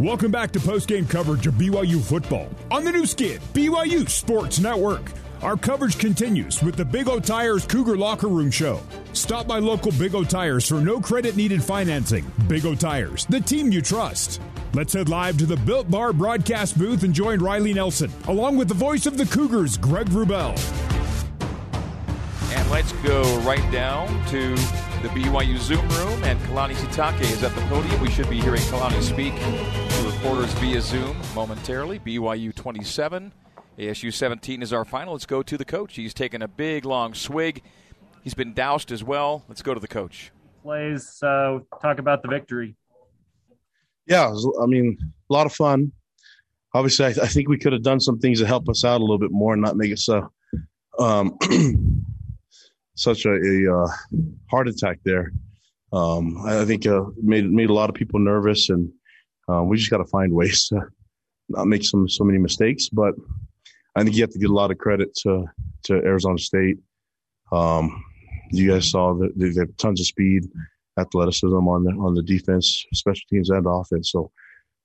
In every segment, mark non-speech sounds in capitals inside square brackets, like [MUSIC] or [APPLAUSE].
Welcome back to post-game coverage of BYU football on the new skid, BYU Sports Network. Our coverage continues with the Big O Tires Cougar Locker Room Show. Stop by local Big O Tires for no credit needed financing. Big O Tires, the team you trust. Let's head live to the Built Bar broadcast booth and join Riley Nelson, along with the voice of the Cougars, Greg Wrubell. And let's go right down to the BYU Zoom room, and Kalani Sitake is at the podium. We should be hearing Kalani speak to reporters via Zoom momentarily. BYU 27, ASU 17 is our final. Let's go to the coach. He's taken a big, long swig. He's been doused as well. Let's go to the coach. Plays, uh, talk about the victory. Yeah, I mean, a lot of fun. Obviously, I, I, think we could have done some things to help us out a little bit more and not make it so um, [CLEARS THROAT] such a, a uh, heart attack there. Um, I, think uh, made made a lot of people nervous, and uh, we just got to find ways to not make some so many mistakes. But I think you have to give a lot of credit to to Arizona State. Um, you guys saw that they have tons of speed, athleticism on the on the defense, special teams, and offense. So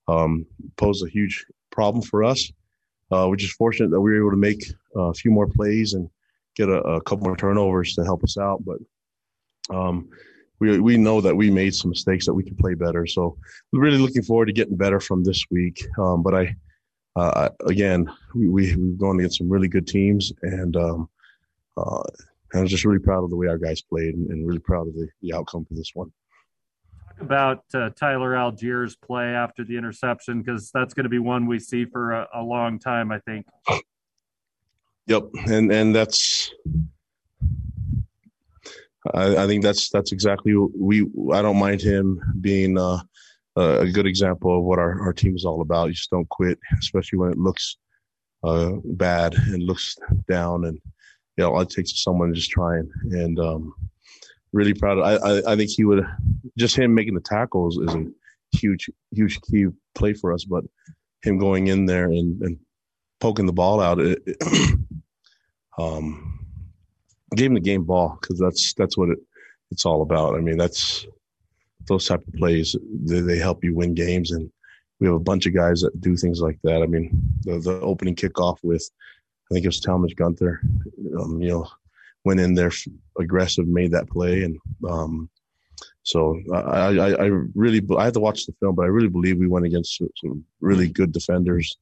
um, posed a huge problem for us. Uh, we're just fortunate that we were able to make a few more plays and get a, a couple more turnovers to help us out. But um, we we know that we made some mistakes that we can play better. So we're really looking forward to getting better from this week. Um, but I uh, again we, we we've gone against some really good teams and. Um, uh, I was just really proud of the way our guys played and, and really proud of the, the outcome for this one. Talk about uh, Tyler Allgeier's play after the interception because that's going to be one we see for a, a long time, I think. Yep, and and that's I, I, think that's that's exactly we. I don't mind him being uh, a good example of what our, our team is all about. You just don't quit, especially when it looks uh, bad and looks down, and you know all it takes is someone just trying. And um, really proud. Of, I, I I think he would just him making the tackles is a huge huge key play for us, but him going in there and, and poking the ball out. It, [CLEARS THROAT] um, gave him the game ball because that's that's what it it's all about. I mean, that's those type of plays they, they, help you win games, and we have a bunch of guys that do things like that. I mean, the, the opening kickoff with I think it was Talmage Gunther, um, you know, went in there aggressive, made that play, and um, so I, I, I really I had to watch the film, but I really believe we went against some really good defenders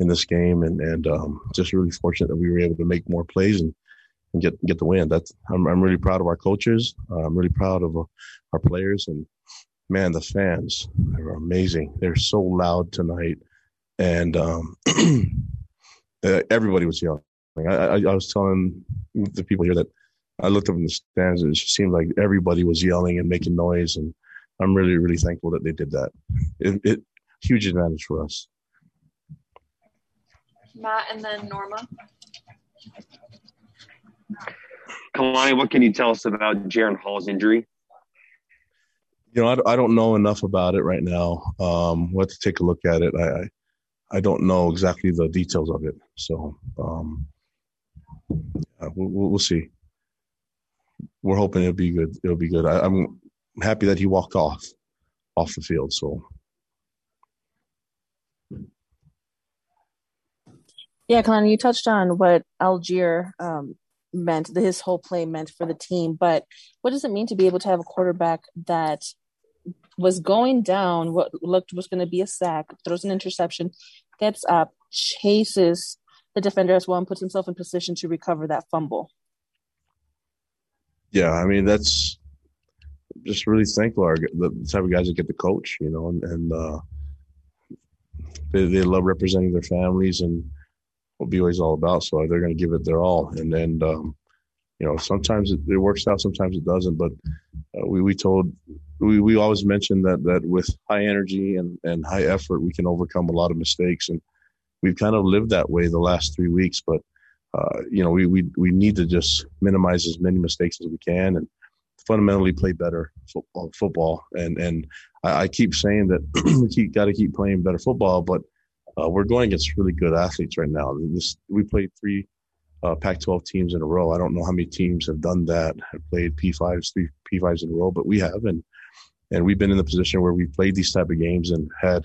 in this game, and and um, just really fortunate that we were able to make more plays and, and get get the win. That's I'm I'm really proud of our coaches. Uh, I'm really proud of uh, our players, and man, the fans are amazing. They're so loud tonight, and um, [CLEARS THROAT] everybody was yelling. I, I, I was telling the people here that I looked up in the stands, and it seemed like everybody was yelling and making noise, and I'm really really thankful that they did that. It, it huge advantage for us. Matt, and then Norma. Kalani, what can you tell us about Jaren Hall's injury? You know, I, I don't know enough about it right now. Um, we'll have to take a look at it. I, I, I don't know exactly the details of it, so um, yeah, we'll, we'll, see. We're hoping it'll be good. It'll be good. I, I'm happy that he walked off off the field. So Yeah, Kalani, you touched on what Allgeier um, meant, his whole play meant for the team, but what does it mean to be able to have a quarterback that was going down, what looked was going to be a sack, throws an interception, gets up, chases the defender as well, and puts himself in position to recover that fumble? Yeah, I mean, that's just really thankful our, the type of guys that get to coach, you know, and, and uh, they, they love representing their families and – what BYU is all about. So they're going to give it their all. And then, um, you know, sometimes it, it, works out, sometimes it doesn't. But uh, we we told we we always mentioned that that with high energy and and high effort, we can overcome a lot of mistakes. And we've kind of lived that way the last three weeks. But uh, you know, we we we need to just minimize as many mistakes as we can and fundamentally play better football. football. And and I, I keep saying that [CLEARS THROAT] we keep got to keep playing better football, but uh, we're going against really good athletes right now. This, we played three uh, Pac-12 teams in a row. I don't know how many teams have done that. Have played P5s, three P5s in a row, but we have, and and we've been in the position where we played these type of games and had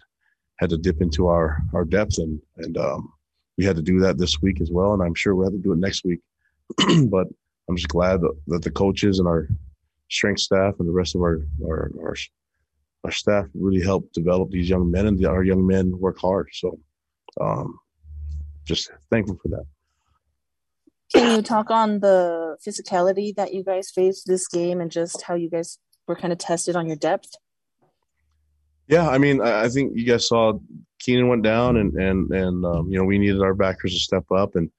had to dip into our our depth, and and um, we had to do that this week as well, and I'm sure we'll have to do it next week. [CLEARS THROAT] but I'm just glad that, that the coaches and our strength staff and the rest of our our our, our staff really helped develop these young men, and the, our young men work hard. So, um, just thankful for that. Can you talk on the physicality that you guys faced this game and just how you guys were kind of tested on your depth? Yeah, I mean, I think you guys saw Keenan went down, and and and um, you know we needed our backers to step up, and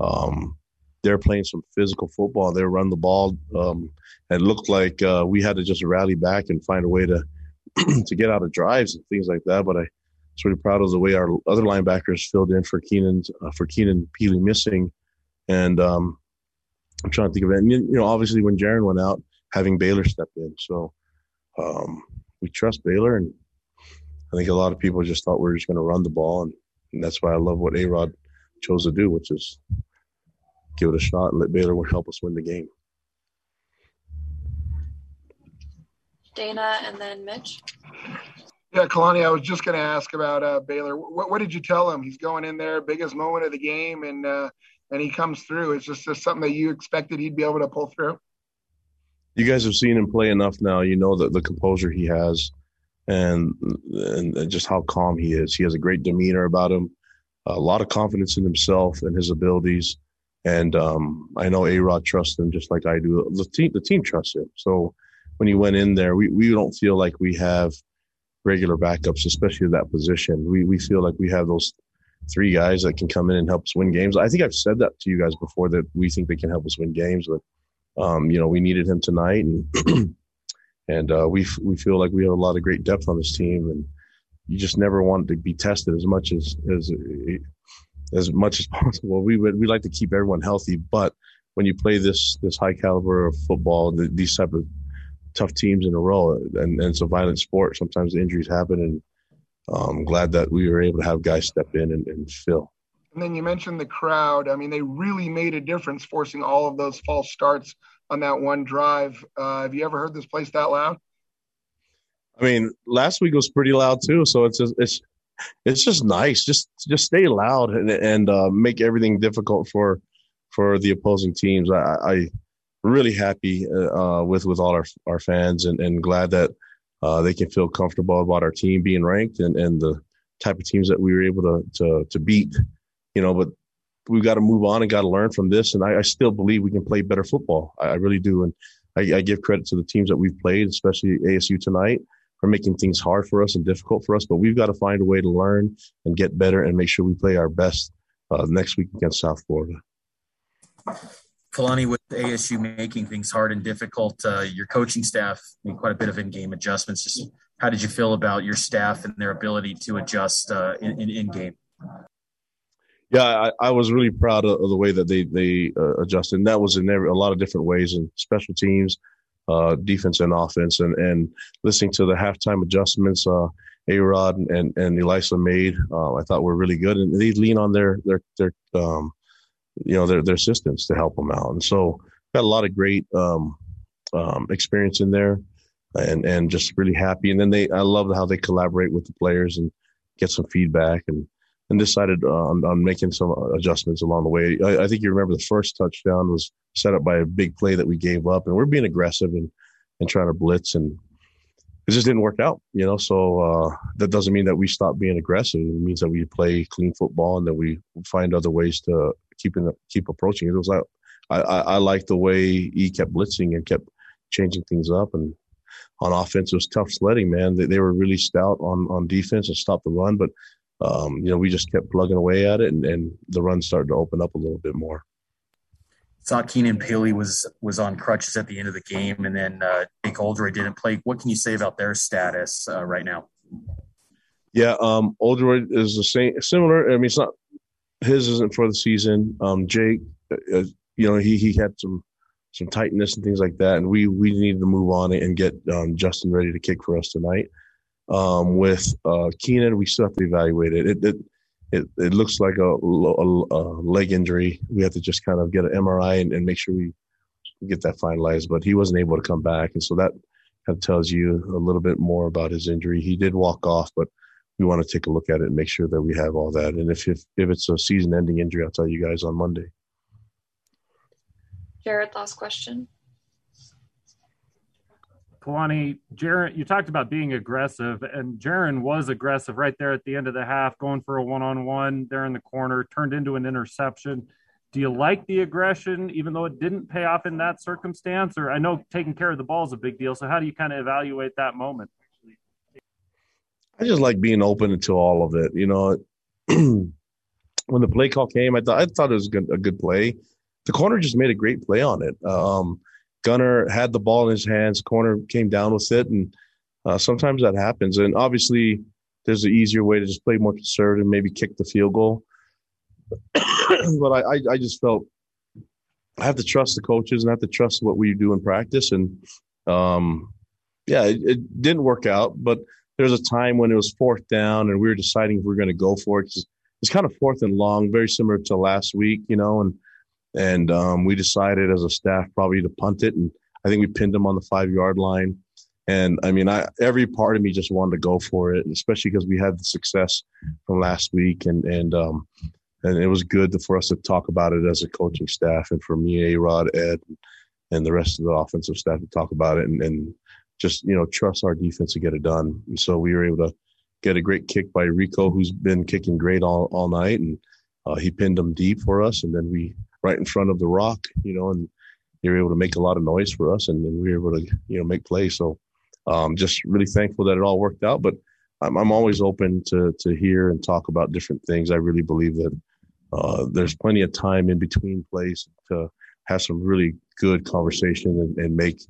um, they're playing some physical football. They run the ball. Um, it looked like uh, we had to just rally back and find a way to [CLEARS THROAT] to get out of drives and things like that. But I was really proud of the way our other linebackers filled in for Keenan uh, for Keenan Pili missing, and um, I'm trying to think of it. And, you know, obviously when Jaren went out, having Baylor step in, so um, we trust Baylor, and I think a lot of people just thought we were just going to run the ball, and, and that's why I love what A Rod chose to do, which is give it a shot and let Baylor help us win the game. Dana and then Mitch. Yeah, Kalani, I was just going to ask about uh, Baylor. What, what, did you tell him? He's going in there, biggest moment of the game, and uh, and he comes through. It's just, just something that you expected he'd be able to pull through. You guys have seen him play enough now. You know that the composure he has, and and just how calm he is. He has a great demeanor about him, a lot of confidence in himself and his abilities. And um, I know A Rod trusts him just like I do. The team, the team trusts him. So when he went in there, we, we don't feel like we have regular backups, especially at that position. We we feel like we have those three guys that can come in and help us win games. I think I've said that to you guys before that we think they can help us win games, but um, you know we needed him tonight, and [CLEARS THROAT] and uh, we we feel like we have a lot of great depth on this team, and you just never want to be tested as much as as as much as possible. We would we like to keep everyone healthy, but when you play this this high caliber of football, the, these type of tough teams in a row, and, and it's a violent sport. Sometimes injuries happen, and um, I'm glad that we were able to have guys step in and, and fill. And then you mentioned the crowd. I mean, they really made a difference, forcing all of those false starts on that one drive. Uh, have you ever heard this place that loud? I mean, last week was pretty loud too. So it's just, it's it's just nice. Just just stay loud and and uh, make everything difficult for for the opposing teams. I, I really happy uh, with with all our our fans and, and glad that uh, they can feel comfortable about our team being ranked and, and the type of teams that we were able to to, to beat. You know, but we've got to move on and got to learn from this. And I, I, still believe we can play better football. I, I really do. And I, I, give credit to the teams that we've played, especially ASU tonight for making things hard for us and difficult for us. But we've got to find a way to learn and get better and make sure we play our best uh, next week against South Florida. Kalani, with ASU making things hard and difficult, uh, your coaching staff made quite a bit of in-game adjustments. Just how did you feel about your staff and their ability to adjust uh, in, in, in game? Yeah, I, I, was really proud of, the way that they they uh, adjusted. And that was in every, a lot of different ways in special teams, uh, defense and offense, and and listening to the halftime adjustments. Uh, a Rod and and Ilaisa made, uh, I thought were really good, and they lean on their their their um, you know their their assistants to help them out, and so got a lot of great um, um, experience in there, and and just really happy. And then they, I love how they collaborate with the players and get some feedback, and and decided uh, on, on making some adjustments along the way. I, I, think you remember the first touchdown was set up by a big play that we gave up, and we're being aggressive and and trying to blitz, and it just didn't work out, you know. So uh, that doesn't mean that we stop being aggressive. It means that we play clean football and that we find other ways to keep in, keep approaching it. It was like I, I, I like the way he kept blitzing and kept changing things up, and on offense it was tough sledding. Man, they, they were really stout on on defense and stopped the run, but um, you know, we just kept plugging away at it, and, and the run started to open up a little bit more. Thought Keenan Pili was was on crutches at the end of the game, and then uh, Jake Oldroyd didn't play. What can you say about their status uh, right now? Yeah, um, Oldroyd is the same, similar. I mean, it's not his isn't for the season. Um, Jake, uh, uh, you know, he he had some some tightness and things like that, and we we needed to move on and get um, Justin ready to kick for us tonight. Um, with uh, Keenan, we still have to evaluate it. It, it, it, it looks like a, a, a, leg injury. We have to just kind of get an MRI and, and, make sure we get that finalized. But he wasn't able to come back, and so that kind of tells you a little bit more about his injury. He did walk off, but we want to take a look at it and make sure that we have all that. And if if, if it's a season-ending injury, I'll tell you guys on Monday. Jared, last question. Kalani, Jaren, you talked about being aggressive, and Jaren was aggressive right there at the end of the half, going for a one-on-one there in the corner, turned into an interception. Do you like the aggression, even though it didn't pay off in that circumstance? Or I know taking care of the ball is a big deal. So how do you kind of evaluate that moment? I just like being open to all of it. You know, [CLEARS THROAT] when the play call came, I thought I thought it was a good, a good play. The corner just made a great play on it. Um, Gunner had the ball in his hands. Corner came down with it, and uh, sometimes that happens. And obviously, there's an easier way to just play more conservative, maybe kick the field goal. [COUGHS] but I, I, I just felt I have to trust the coaches and I have to trust what we do in practice. And um, yeah, it, it, didn't work out, but there was a time when it was fourth down and we were deciding if we are going to go for it. It's kind of fourth and long, very similar to last week, you know, and and um, we decided as a staff probably to punt it, and I think we pinned them on the five yard line. And I mean, I every part of me just wanted to go for it, especially because we had the success from last week, and and um, and it was good to, for us to talk about it as a coaching staff, and for me, A Rod, Ed, and the rest of the offensive staff to talk about it, and, and just you know trust our defense to get it done. And so we were able to get a great kick by Rehkow, who's been kicking great all all night, and uh, he pinned them deep for us, and then we right in front of the rock, you know, and they were able to make a lot of noise for us, and, and we were able to, you know, make plays. So, um, just really thankful that it all worked out. But I'm, I'm always open to to hear and talk about different things. I really believe that uh, there's plenty of time in between plays to have some really good conversation and, and make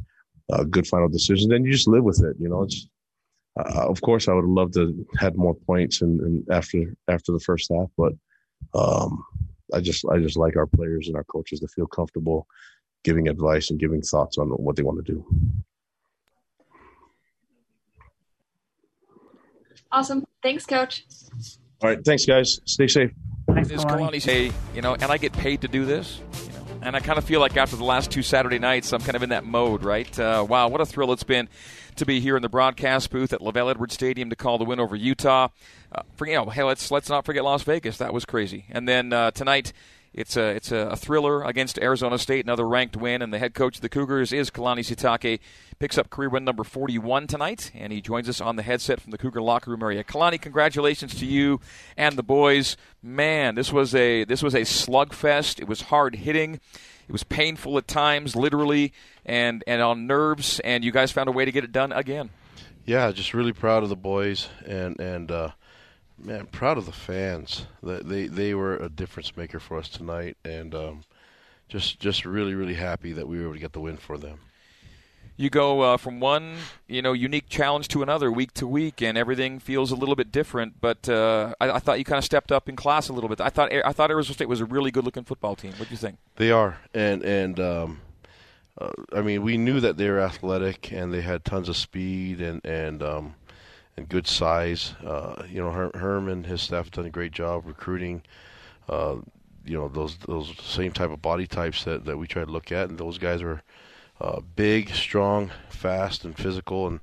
uh, good final decisions. And you just live with it. You know, it's uh, of course I would love to have more points and, and after after the first half, but um, I just I just like our players and our coaches to feel comfortable giving advice and giving thoughts on what they want to do. Awesome. Thanks, coach. All right. Thanks, guys. Stay safe. Thanks, Is Kalani say, you know, and I get paid to do this? You know, and I kind of feel like after the last two Saturday nights, I'm kind of in that mode, right? Uh, wow, what a thrill it's been to be here in the broadcast booth at LaVell Edwards Stadium to call the win over Utah. Uh, for, you know, hey, let's let's not forget Las Vegas. That was crazy. And then uh, tonight, it's a it's a, thriller against Arizona State, another ranked win, and the head coach of the Cougars is Kalani Sitake. Picks up career win number 41 tonight, and he joins us on the headset from the Cougar locker room area. Kalani, congratulations to you and the boys. Man, this was a this was a slugfest. It was hard hitting. It was painful at times, literally, and and on nerves. And you guys found a way to get it done again. Yeah, just really proud of the boys, and and uh, man, proud of the fans. They they were a difference maker for us tonight, and um, just just really really happy that we were able to get the win for them. You go uh, from one you know unique challenge to another week to week, and everything feels a little bit different. But uh, I, I, thought you kind of stepped up in class a little bit. I thought I thought Arizona State was a really good looking football team. What do you think? They are, and and. Um, uh, I mean, we knew that they were athletic and they had tons of speed and and um, and good size. Uh, you know, Her- Herm and his staff have done a great job recruiting. Uh, you know, those those same type of body types that, that we try to look at, and those guys are uh, big, strong, fast, and physical, and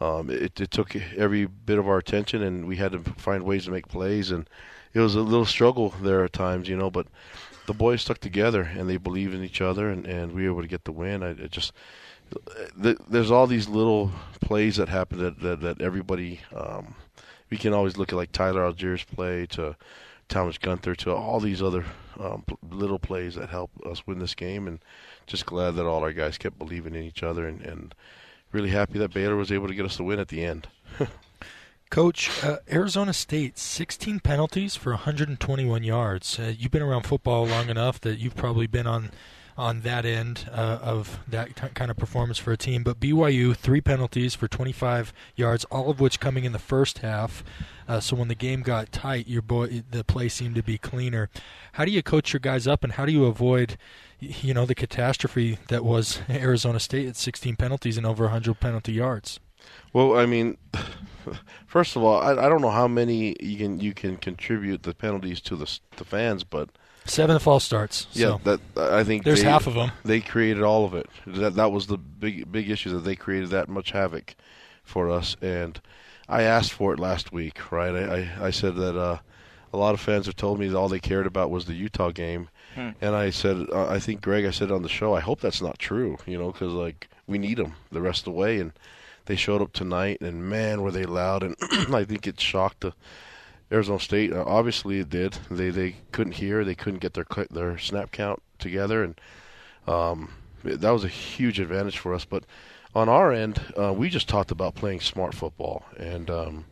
um, it, it took every bit of our attention, and we had to find ways to make plays, and it was a little struggle there at times, you know, but the boys stuck together and they believed in each other, and, and we were able to get the win. I, I just there's all these little plays that happen that that, that everybody um, we can always look at like Tyler Allgeier's play to Thomas Gunther to all these other um, little plays that help us win this game, and just glad that all our guys kept believing in each other, and, and really happy that Baylor was able to get us the win at the end. [LAUGHS] Coach, uh, Arizona State, 16 penalties for 121 yards. Uh, you've been around football long enough that you've probably been on on that end uh, of that t- kind of performance for a team. But BYU, three penalties for 25 yards, all of which coming in the first half. Uh, so when the game got tight, your boy, the play seemed to be cleaner. How do you coach your guys up, and how do you avoid, you know, the catastrophe that was [LAUGHS] Arizona State at 16 penalties and over 100 penalty yards? Well, I mean, [LAUGHS] first of all, I, I don't know how many you can you can contribute the penalties to the the fans, but Seven false starts. Yeah, so. that I think there's they, half of them. They created all of it. That that was the big big issue that they created that much havoc for us. And I asked for it last week, right? I I, I said that uh, a lot of fans have told me that all they cared about was the Utah game, Hmm. and I said uh, I think Greg, I said on the show, I hope that's not true, you know, because like we need them the rest of the way, and they showed up tonight, and man, were they loud, and [CLEARS THROAT] I think it shocked the Arizona State. Uh, obviously, it did. They they couldn't hear, they couldn't get their their snap count together, and um, that was a huge advantage for us. But on our end, uh, we just talked about playing smart football and um,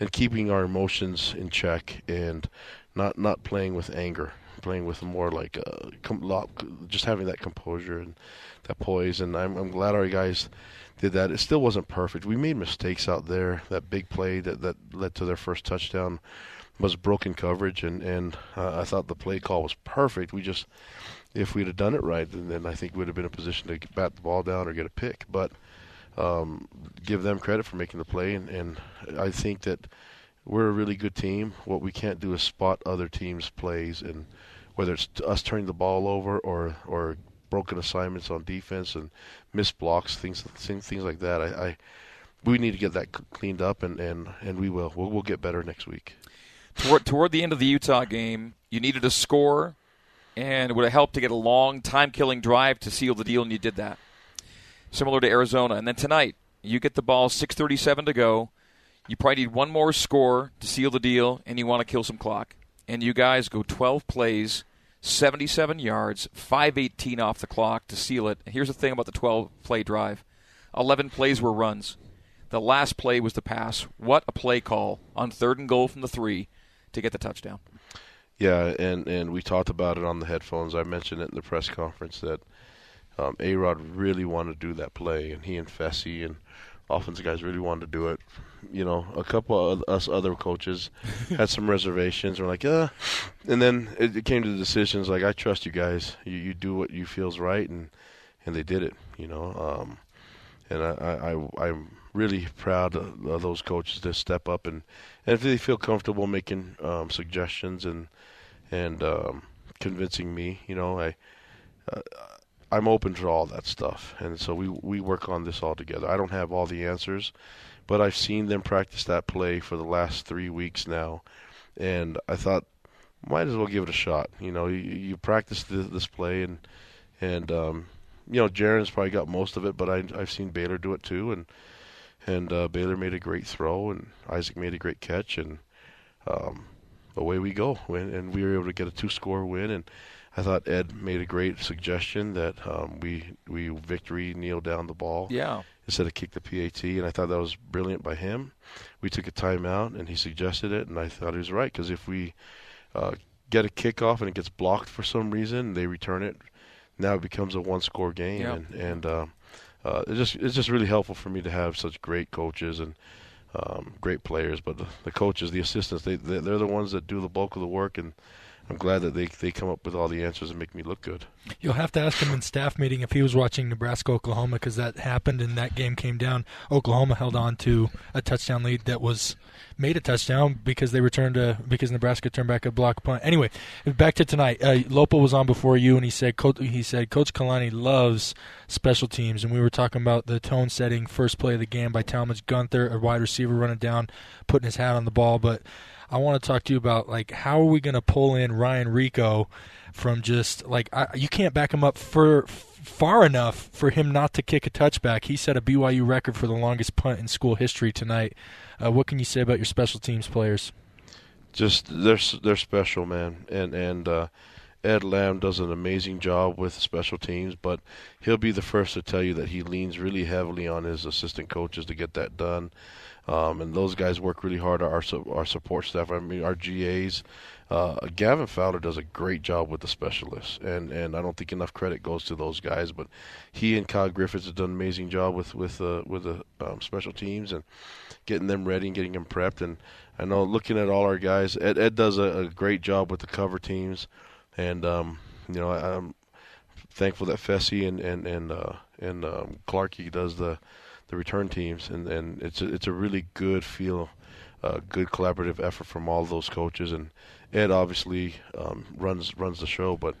and keeping our emotions in check and not not playing with anger, playing with more like uh, just having that composure and that poise. And I'm I'm glad our guys did that. It still wasn't perfect. We made mistakes out there. That big play that that led to their first touchdown was broken coverage, and and uh, I thought the play call was perfect. We just if we'd have done it right, then, then I think we'd have been in a position to bat the ball down or get a pick. But um, give them credit for making the play, and, and I think that we're a really good team. What we can't do is spot other teams' plays, and whether it's us turning the ball over or or broken assignments on defense and missed blocks, things things, like that. I, I we need to get that cleaned up, and, and, and we will. We'll we'll get better next week. Toward, toward the end of the Utah game, you needed a score, and it would have helped to get a long, time killing drive to seal the deal, and you did that. Similar to Arizona. And then tonight, you get the ball, 6.37 to go. You probably need one more score to seal the deal, and you want to kill some clock. And you guys go 12 plays, 77 yards, 5.18 off the clock to seal it. Here's the thing about the 12 play drive 11 plays were runs. The last play was the pass. What a play call on third and goal from the three to get the touchdown. Yeah, and and we talked about it on the headphones. I mentioned it in the press conference that um, A Rod really wanted to do that play, and he and Fesi and offensive guys really wanted to do it. You know, a couple of us other coaches had some reservations. We're like, uh, and then it, came to the decisions. Like, I trust you guys. You you do what you feels right, and and they did it. You know, um, and I, I, I I'm really proud of, of those coaches to step up and and if they feel comfortable making um, suggestions and and um, convincing me, you know, I uh, I'm open to all that stuff, and so we we work on this all together. I don't have all the answers, but I've seen them practice that play for the last three weeks now, and I thought might as well give it a shot. You know, you, you practice this, this play and and um, you know, Jaren's probably got most of it, but I, I've seen Baylor do it too, and and uh, Baylor made a great throw, and Isaac made a great catch, and um, away we go. And, and we were able to get a two-score win, and I thought Ed made a great suggestion that um, we we victory kneel down the ball, Yeah. Instead of kick the PAT, and I thought that was brilliant by him. We took a timeout, and he suggested it, and I thought he was right because if we uh, get a kickoff and it gets blocked for some reason, they return it. Now it becomes a one-score game, Yep. and and uh, uh, it's just it's just really helpful for me to have such great coaches and um, great players. But the, the coaches, the assistants, they they- they're the ones that do the bulk of the work, and I'm glad that they they come up with all the answers and make me look good. You'll have to ask him in staff meeting if he was watching Nebraska Oklahoma because that happened and that game came down. Oklahoma held on to a touchdown lead that was made a touchdown because they returned a because Nebraska turned back a block punt. Anyway, back to tonight. Uh, Lopa was on before you and he said he said Coach Kalani loves special teams and we were talking about the tone setting first play of the game by Talmage Gunther, a wide receiver running down, putting his hat on the ball, but I want to talk to you about like how are we going to pull in Ryan Rehkow from just like I, you can't back him up for far enough for him not to kick a touchback. He set a BYU record for the longest punt in school history tonight. Uh, what can you say about your special teams players? just they're they're special, man. And and uh, Ed Lamb does an amazing job with special teams, but he'll be the first to tell you that he leans really heavily on his assistant coaches to get that done. Um, and those guys work really hard. Our our support staff, I mean, our GAs. Uh, Gavin Fowler does a great job with the specialists, and, and I don't think enough credit goes to those guys. But he and Kyle Griffiths have done an amazing job with with uh, with the um, special teams and getting them ready and getting them prepped. And I know looking at all our guys, Ed, Ed does a, a great job with the cover teams, and um, you know I, I'm thankful that Fesi and and and uh, and um, Clarkey does the the return teams, and and it's a, it's a really good feel, uh, good collaborative effort from all those coaches, and Ed obviously um, runs runs the show, but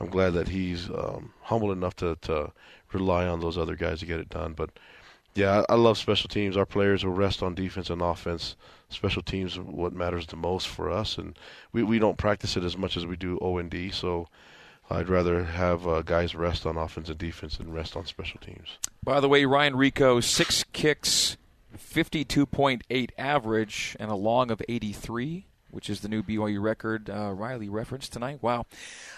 I'm glad that he's um, humble enough to to rely on those other guys to get it done, but. Yeah, I love special teams. Our players will rest on defense and offense. Special teams what matters the most for us, and we, we don't practice it as much as we do O and D. So I'd rather have uh, guys rest on offense and defense than rest on special teams. By the way, Ryan Rehkow six kicks, 52.8 average, and a long of 83 which is the new BYU record uh, Riley referenced tonight. Wow.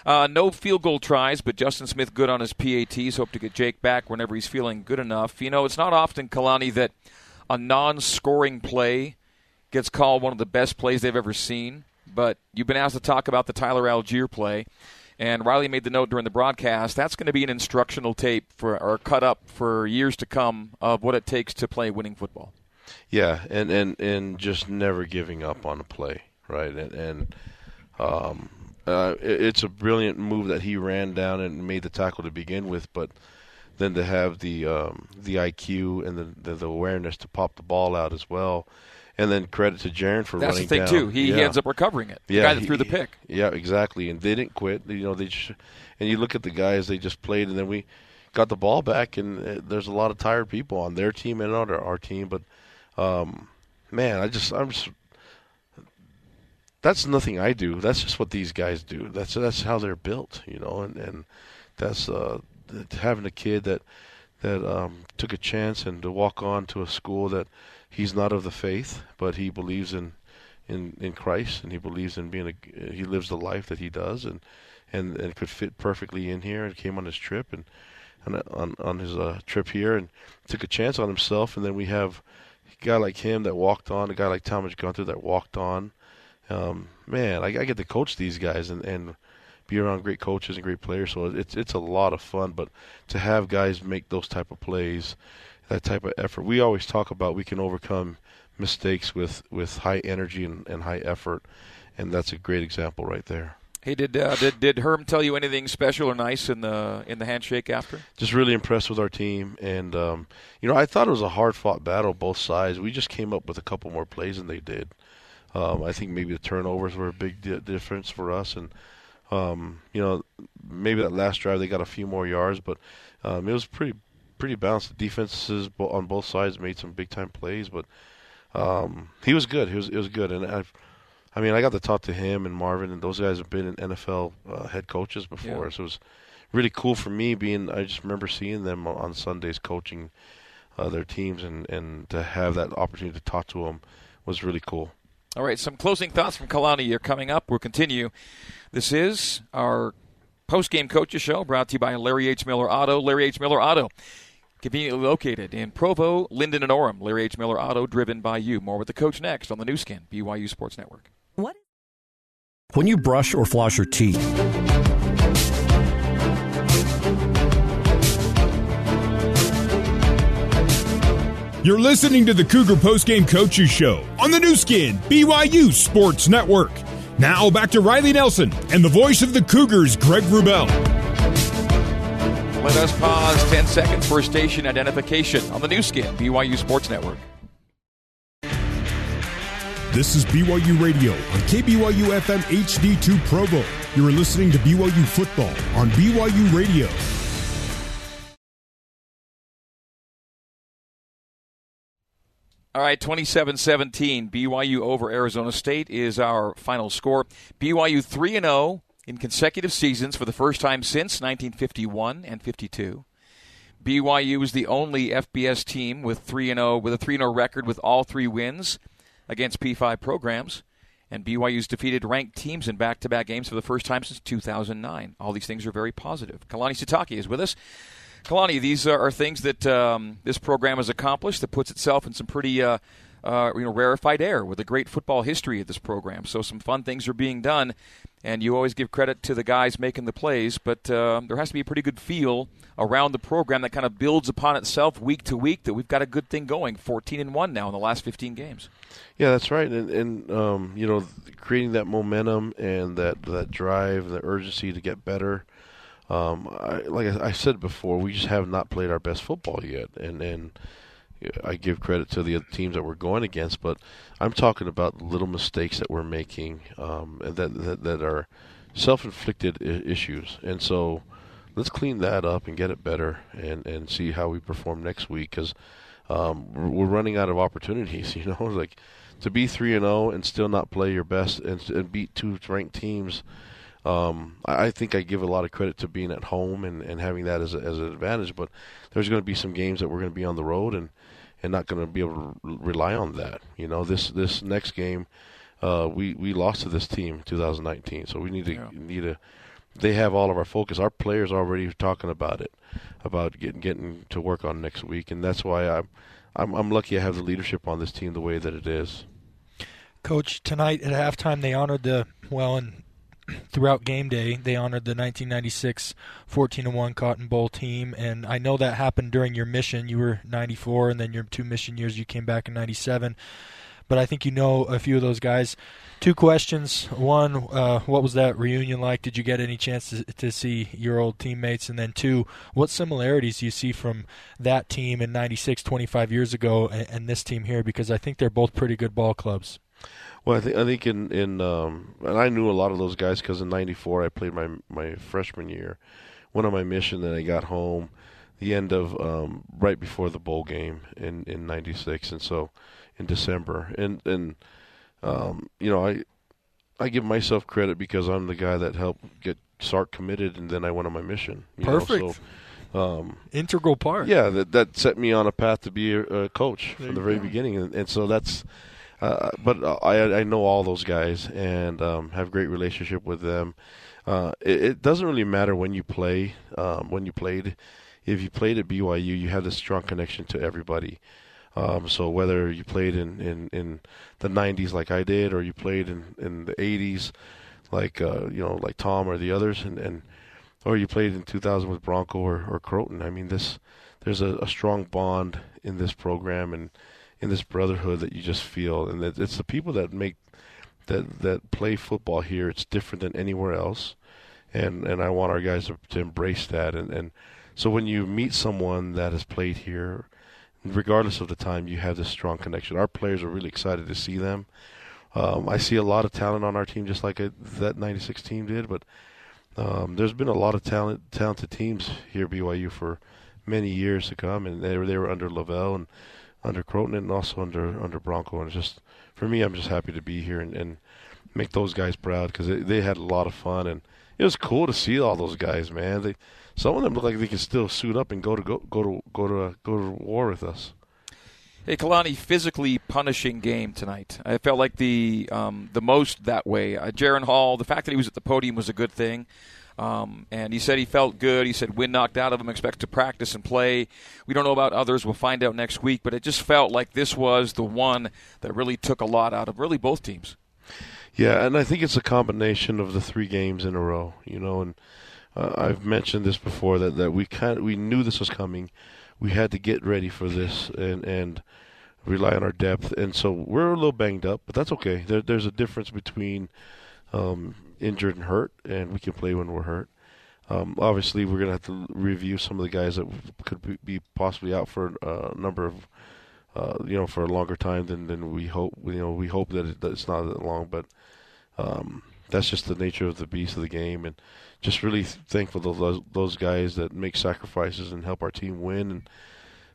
Uh, no field goal tries, but Justin Smith good on his PATs. Hope to get Jake back whenever he's feeling good enough. You know, it's not often, Kalani, that a non scoring play gets called one of the best plays they've ever seen. But you've been asked to talk about the Tyler Allgeier play. And Riley made the note during the broadcast. That's going to be an instructional tape for or cut up for years to come of what it takes to play winning football. Yeah, and and and just never giving up on a play right? And, and um, uh, it, it's a brilliant move that he ran down and made the tackle to begin with, but then to have the um, the IQ and the, the, the awareness to pop the ball out as well. And then credit to Jaren for That's running the thing down. too. He, yeah. he ends up recovering it. The yeah, guy that he- threw the pick. Yeah, exactly. And they didn't quit. You know, they just, and you look at the guys they just played, and then we got the ball back, and uh, there's a lot of tired people on their team and on our, our team. But um, man, I just I'm just that's nothing I do. That's just what these guys do. That's that's how they're built, you know. And and that's uh, having a kid that that um, took a chance and to walk on to a school that he's not of the faith, but he believes in in in Christ and he believes in being a he lives the life that he does and and and could fit perfectly in here and came on his trip and. On, on on his uh, trip here and took a chance on himself, and then we have a guy like him that walked on, a guy like Thomas Gunther that walked on, um, man, I, I get to coach these guys and, and be around great coaches and great players. So it's it's a lot of fun. But to have guys make those type of plays, that type of effort, we always talk about we can overcome mistakes with with high energy and, and high effort, and that's a great example right there. Hey, did uh, did did Herm tell you anything special or nice in the in the handshake after? Just really impressed with our team, and um, you know I thought it was a hard fought battle both sides. We just came up with a couple more plays than they did. Um, I think maybe the turnovers were a big di- difference for us, and um, you know maybe that last drive they got a few more yards, but um, it was pretty pretty balanced. The defenses on both sides made some big time plays, but um, he was good. He was it was good, and I, I mean I got to talk to him and Marvin, and those guys have been in NFL uh, head coaches before, Yeah. so it was really cool for me being. I just remember seeing them on Sundays coaching uh, their teams, and and to have that opportunity to talk to them was really cool. All right, some closing thoughts from Kalani are coming up. We'll continue. This is our post-game coaches show brought to you by Larry H. Miller Auto. Larry H. Miller Auto, conveniently located in Provo, Lindon, and Orem. Larry H. Miller Auto, driven by you. More with the coach next on the new skin, BYU Sports Network. What? When you brush or floss your teeth, You're listening to the Cougar Postgame Coaches Show on the new skin, BYU Sports Network. Now back to Riley Nelson and the voice of the Cougars, Greg Wrubell. Let us pause 10 seconds for station identification on the new skin, BYU Sports Network. This is BYU Radio on KBYU FM HD2 Provo. You're listening to BYU Football on BYU Radio. All right, 27 17. BYU over Arizona State is our final score. BYU 3 0 in consecutive seasons for the first time since 1951 and 52. BYU is the only FBS team with 3 0 with a 3 0 record with all three wins against P5 programs. And BYU's defeated ranked teams in back to back games for the first time since 2009. All these things are very positive. Kalani Sitake is with us. Kalani, these are, are things that um, this program has accomplished that puts itself in some pretty uh, uh, you know rarefied air with a great football history of this program. So some fun things are being done, and you always give credit to the guys making the plays, but uh, there has to be a pretty good feel around the program that kind of builds upon itself week to week. That we've got a good thing going. 14 and one now in the last 15 games. Yeah, that's right, and, and um, you know, creating that momentum and that that drive, the urgency to get better. Um, I, like I, said before, we just have not played our best football yet, and and I give credit to the other teams that we're going against, but I'm talking about little mistakes that we're making, um, that, that that are self-inflicted I- issues, and so let's clean that up and get it better, and and see how we perform next week because. um, we're, running out of opportunities. [LAUGHS] You know, like to be three and zero and still not play your best and, and beat two ranked teams. Um, I, think I give a lot of credit to being at home and, and having that as a, as an advantage. But there's going to be some games that we're going to be on the road and and not going to be able to rely on that. You know, this this next game, uh, we we lost to this team 2019, so we need to Yeah. need to. They have all of our focus. Our players are already talking about it, about getting getting to work on next week, and that's why I'm I'm, I'm lucky I have the leadership on this team the way that it is. Coach, tonight at halftime they honored the well and [CLEARS THROAT] throughout game day they honored the 1996 14-1 Cotton Bowl team and I know that happened during your mission. You were 94 and then your two mission years you came back in 97. But I think you know a few of those guys. Two questions. One, uh, what was that reunion like? Did you get any chance to, to see your old teammates? And then two, what similarities do you see from that team in 96, 25 years ago, and, and this team here? Because I think they're both pretty good ball clubs. Well, I think I think in in um, and I knew a lot of those guys because in '94 I played my my freshman year. One of my mission that I got home, the end of um, right before the bowl game in in '96, and so in December, and and um, you know I I give myself credit because I'm the guy that helped get Sark committed, and then I went on my mission. you know, Perfect. so, um, Integral part. yeah, that that set me on a path to be a, a coach There from the very go. beginning, and, and so that's. Uh, but uh, I I know all those guys and um, have great relationship with them. Uh, it, it doesn't really matter when you play. Um, when you played, if you played at BYU, you have this strong connection to everybody. Um, so whether you played in, in, in the 90s like I did, or you played in, in the 80s like uh, you know like Tom or the others, and, and or you played in 2000 with Bronco or, or Crowton. I mean, this there's a, a strong bond in this program and in this brotherhood that you just feel, and that it's the people that make that that play football here. It's different than anywhere else, and and I want our guys to, to embrace that. And and so when you meet someone that has played here, regardless of the time, you have this strong connection. Our players are really excited to see them. Um, I see a lot of talent on our team, just like it, that '96 team did. But um, there's been a lot of talent, talented teams here at BYU for many years to come, and they were they were under LaVell and under Crowton and also under under Bronco. And just for me, I'm just happy to be here and, and make those guys proud because they, they had a lot of fun and it was cool to see all those guys, man. They some of them look like they can still suit up and go to go go to go to go to war with us. Hey, Kalani, physically punishing game tonight. I felt like the um, the most that way. Uh, Jaren Hall, the fact that he was at the podium was a good thing. Um, and he said he felt good. He said wind knocked out of him, expects to practice and play. We don't know about others. We'll find out next week. But it just felt like this was the one that really took a lot out of really both teams. Yeah, and I think it's a combination of the three games in a row. You know, and uh, I've mentioned this before that, that we kind we knew this was coming. We had to get ready for this and and rely on our depth. And so we're a little banged up, but that's okay. There, there's a difference between um, injured and hurt, and we can play when we're hurt. Um, obviously, we're gonna have to review some of the guys that could be- possibly out for a number of, uh, you know, for a longer time than, than we hope. You know, we hope that, it, that it's not that long, but um, that's just the nature of the beast of the game, and just really thankful to those, those guys that make sacrifices and help our team win. And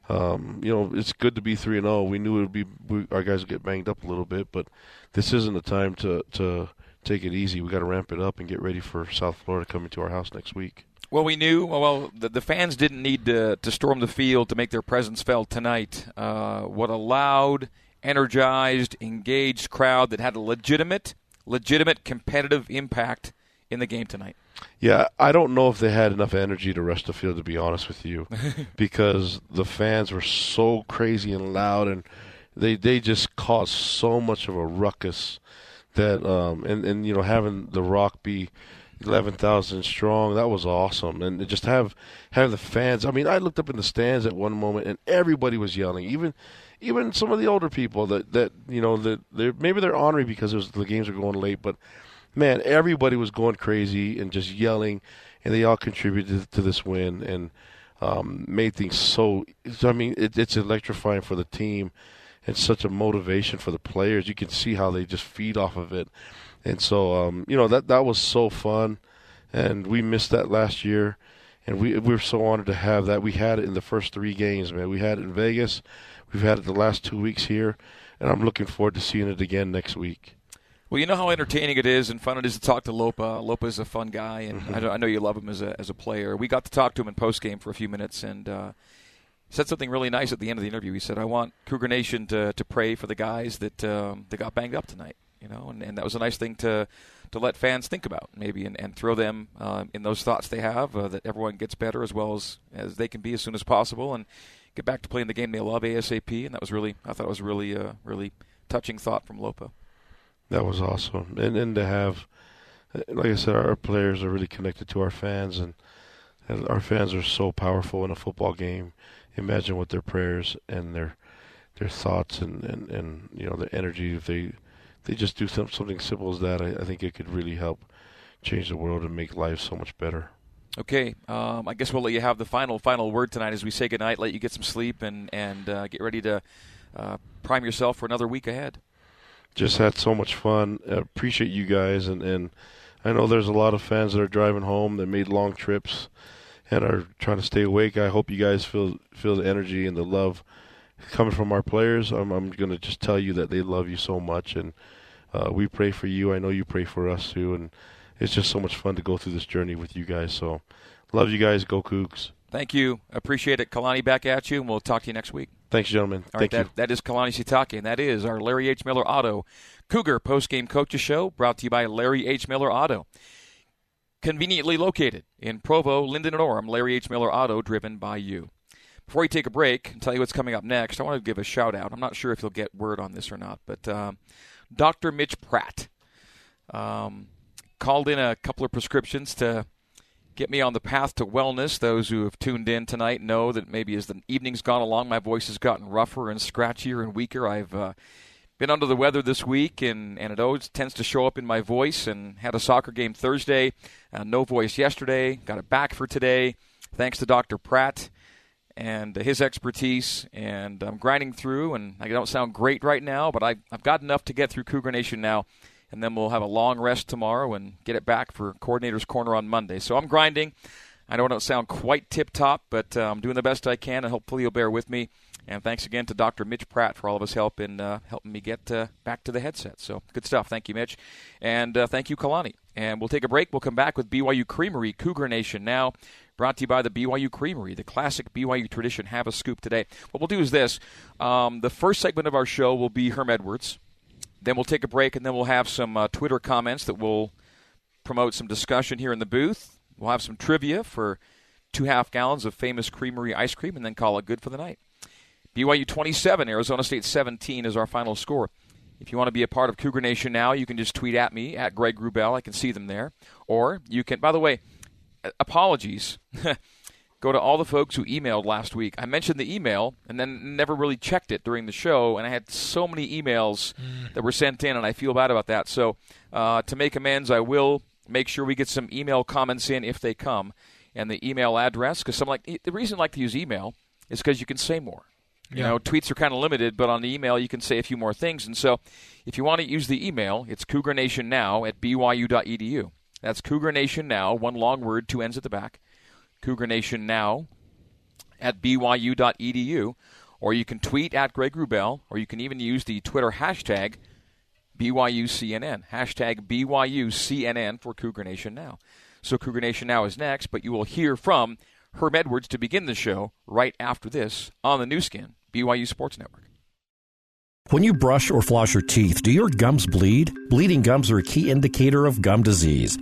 um, you know, it's good to be three and zero. We knew it would be we, our guys would get banged up a little bit, but this isn't the time to to take it easy. We got to ramp it up and get ready for South Florida coming to our house next week. Well, we knew. Well, the, the fans didn't need to, to storm the field to make their presence felt tonight. Uh, what a loud, energized, engaged crowd that had a legitimate, legitimate competitive impact in the game tonight. Yeah, I don't know if they had enough energy to rush the field, to be honest with you, [LAUGHS] because the fans were so crazy and loud, and they they just caused so much of a ruckus that um and and you know having the Rock be eleven thousand strong, that was awesome, and just have have the fans. I mean, I looked up in the stands at one moment, and everybody was yelling, even. Even some of the older people that, that you know that they're maybe they're honoring because was, the games were going late, but man, everybody was going crazy and just yelling, and they all contributed to this win and um, made things so. I mean, it, it's electrifying for the team and such a motivation for the players. You can see how they just feed off of it, and so um, you know that that was so fun, and we missed that last year. And we we were so honored to have that. We had it in the first three games, man. We had it in Vegas, we've had it the last two weeks here, and I'm looking forward to seeing it again next week. Well, you know how entertaining it is and fun it is to talk to Lopa. Lopa is a fun guy, and mm-hmm. I, I, know you love him as a as a player. We got to talk to him in post game for a few minutes, and uh, said something really nice at the end of the interview. He said, "I want Cougar Nation to to pray for the guys that um, that got banged up tonight." You know, and, and that was a nice thing to to let fans think about maybe and, and throw them uh, in those thoughts they have uh, that everyone gets better as well as as they can be as soon as possible and get back to playing the game they love ASAP. And that was really I thought it was really uh, really touching thought from Lopa. That was awesome, and and to have, like I said, our players are really connected to our fans, and, and our fans are so powerful in a football game. Imagine what their prayers and their their thoughts and, and, and you know the energy if they they just do some, something simple as that. I, I think it could really help change the world and make life so much better. Okay, um, I guess we'll let you have the final final word tonight as we say goodnight. Let you get some sleep and and uh, get ready to uh, prime yourself for another week ahead just had so much fun. I appreciate you guys, and and I know there's a lot of fans that are driving home that made long trips and are trying to stay awake. I hope you guys feel feel the energy and the love coming from our players. I'm I'm gonna just tell you that they love you so much, and uh, we pray for you. I know you pray for us too, and it's just so much fun to go through this journey with you guys. So, love you guys. Go Cougs. Thank you. Appreciate it. Kalani back at you, and we'll talk to you next week. Thanks, gentlemen. All Thank right, you. That, that is Kalani Sitake, and that is our Larry H. Miller Auto Cougar post-game coaches show brought to you by Larry H. Miller Auto. Conveniently located in Provo, Lindon, and Orem, Larry H. Miller Auto, driven by you. Before we take a break and tell you what's coming up next, I want to give a shout out. I'm not sure if you'll get word on this or not, but um, Dr. Mitch Pratt um, called in a couple of prescriptions to get me on the path to wellness. Those who have tuned in tonight know that maybe as the evening's gone along, my voice has gotten rougher and scratchier and weaker. I've uh, been under the weather this week, and, and it always tends to show up in my voice. And had a soccer game Thursday, uh, no voice yesterday, got it back for today, thanks to Dr. Pratt and his expertise. And I'm grinding through, and I don't sound great right now, but I, I've got enough to get through Cougar Nation now and then we'll have a long rest tomorrow and get it back for Coordinator's Corner on Monday. So I'm grinding. I know I don't sound quite tip top, but uh, I'm doing the best I can, and hopefully you'll bear with me. And thanks again to Dr. Mitch Pratt for all of his help in uh, helping me get uh, back to the headset. So good stuff. Thank you, Mitch. And uh, thank you, Kalani. And we'll take a break. We'll come back with BYU Creamery, Cougar Nation now. Brought to you by the BYU Creamery, the classic BYU tradition. Have a scoop today. What we'll do is this um, the first segment of our show will be Herm Edwards. Then we'll take a break, and then we'll have some uh, Twitter comments that will promote some discussion here in the booth. We'll have some trivia for two half gallons of famous creamery ice cream, and then call it good for the night. BYU 27, Arizona State 17 is our final score. If you want to be a part of Cougar Nation now, you can just tweet at me at Greg Wrubell. I can see them there. Or you can, by the way, apologies. [LAUGHS] go to all the folks who emailed last week. I mentioned the email and then never really checked it during the show, and I had so many emails mm. that were sent in, and I feel bad about that. So uh, to make amends, I will make sure we get some email comments in if they come, and the email address because some like the reason I like to use email is because you can say more. You yeah. know, tweets are kind of limited, but on the email you can say a few more things. And so, if you want to use the email, it's Cougar Nation Now at byu.edu. That's Cougar Nation Now, one long word, two ends at the back Cougar Nation now at byu.edu, or you can tweet at Greg Wrubell, or you can even use the Twitter hashtag BYUCNN, hashtag BYUCNN for Cougar Nation Now. So Cougar Nation Now is next, but you will hear from Herm Edwards to begin the show right after this on the Nu Skin, BYU Sports Network. When you brush or floss your teeth, do your gums bleed? Bleeding gums are a key indicator of gum disease.